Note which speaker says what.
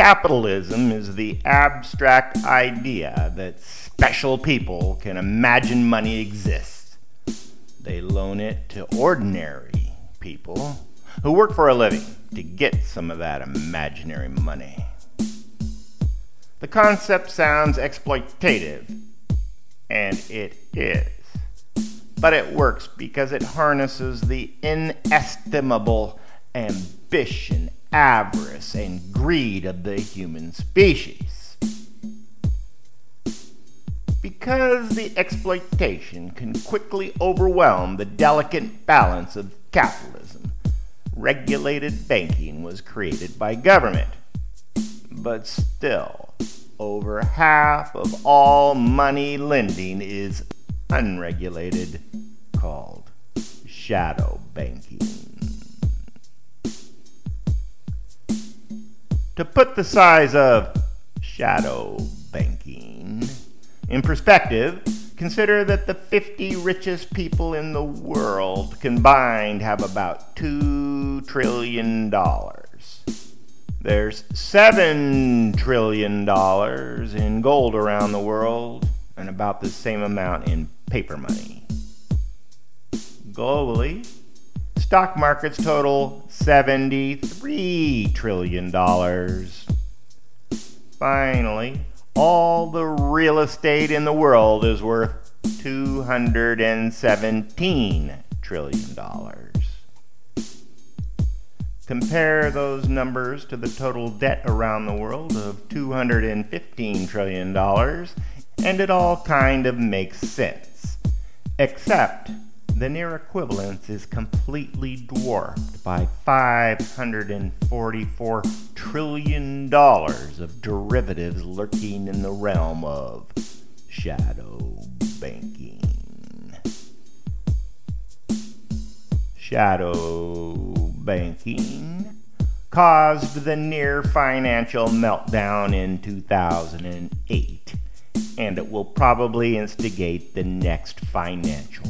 Speaker 1: Capitalism is the abstract idea that special people can imagine money exists. They loan it to ordinary people who work for a living to get some of that imaginary money. The concept sounds exploitative, and it is. But it works because it harnesses the inestimable ambition, avarice, and greed of the human species. Because the exploitation can quickly overwhelm the delicate balance of capitalism, regulated banking was created by government. But still, over half of all money lending is unregulated, called shadow banking. To put the size of shadow banking in perspective, consider that the 50 richest people in the world combined have about $2 trillion. There's $7 trillion in gold around the world and about the same amount in paper money. Globally, stock markets total $73 trillion. Finally, all the real estate in the world is worth $217 trillion. Compare those numbers to the total debt around the world of $215 trillion, and it all kind of makes sense. Except the near equivalence is completely dwarfed by $544 trillion of derivatives lurking in the realm of shadow banking. Shadow banking caused the near financial meltdown in 2008, and it will probably instigate the next financial